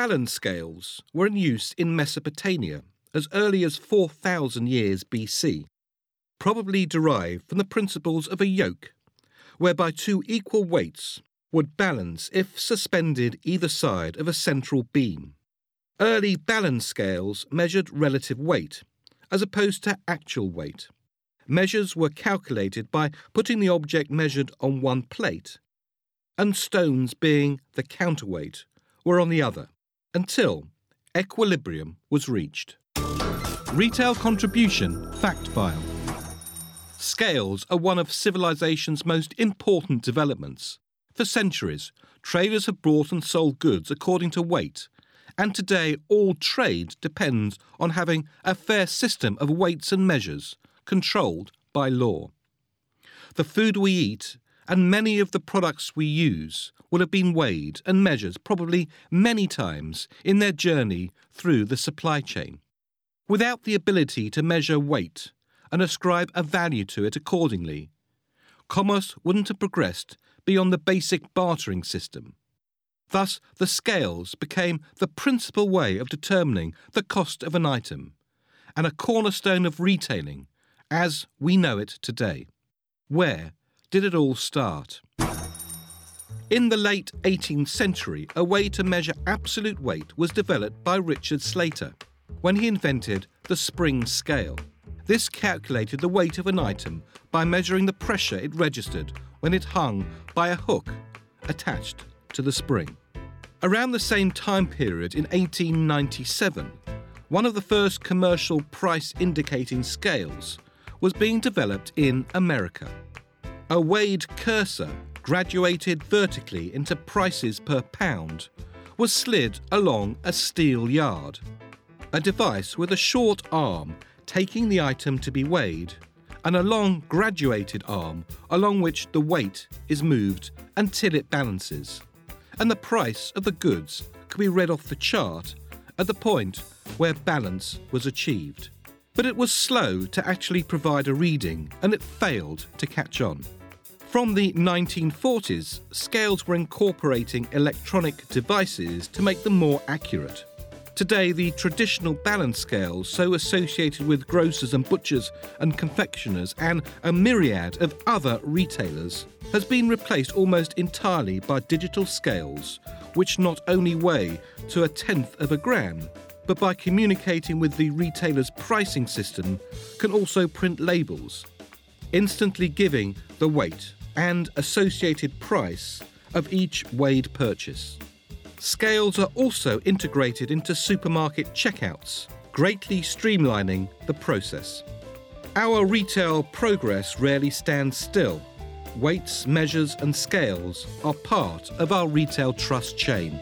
balance scales were in use in Mesopotamia as early as 4,000 years BC, probably derived from the principles of a yoke, whereby two equal weights would balance if suspended either side of a central beam. Early balance scales measured relative weight, as opposed to actual weight. Measures were calculated by putting the object measured on one plate, and stones being the counterweight were on the other, until equilibrium was reached. Retail contribution fact file. Scales are one of civilization's most important developments. For centuries, traders have bought and sold goods according to weight, and today all trade depends on having a fair system of weights and measures controlled by law. The food we eat and many of the products we use will have been weighed and measured probably many times in their journey through the supply chain. Without the ability to measure weight and ascribe a value to it accordingly, commerce wouldn't have progressed beyond the basic bartering system. Thus, the scales became the principal way of determining the cost of an item, and a cornerstone of retailing as we know it today. Where did it all start? In the late 18th century, a way to measure absolute weight was developed by Richard Salter when he invented the spring scale. This calculated the weight of an item by measuring the pressure it registered when it hung by a hook attached to the spring. Around the same time period in 1897, one of the first commercial price indicating scales was being developed in America. A weighed cursor, graduated vertically into prices per pound, was slid along a steel yard. A device with a short arm taking the item to be weighed, and a long graduated arm along which the weight is moved until it balances, and the price of the goods can be read off the chart at the point where balance was achieved. But it was slow to actually provide a reading, and it failed to catch on. From the 1940s, scales were incorporating electronic devices to make them more accurate. Today, the traditional balance scale, so associated with grocers and butchers and confectioners and a myriad of other retailers, has been replaced almost entirely by digital scales, which not only weigh to a tenth of a gram, but by communicating with the retailer's pricing system, can also print labels, instantly giving the weight and associated price of each weighed purchase. Scales are also integrated into supermarket checkouts, greatly streamlining the process. Our retail progress rarely stands still. Weights, measures, and scales are part of our retail trust chain.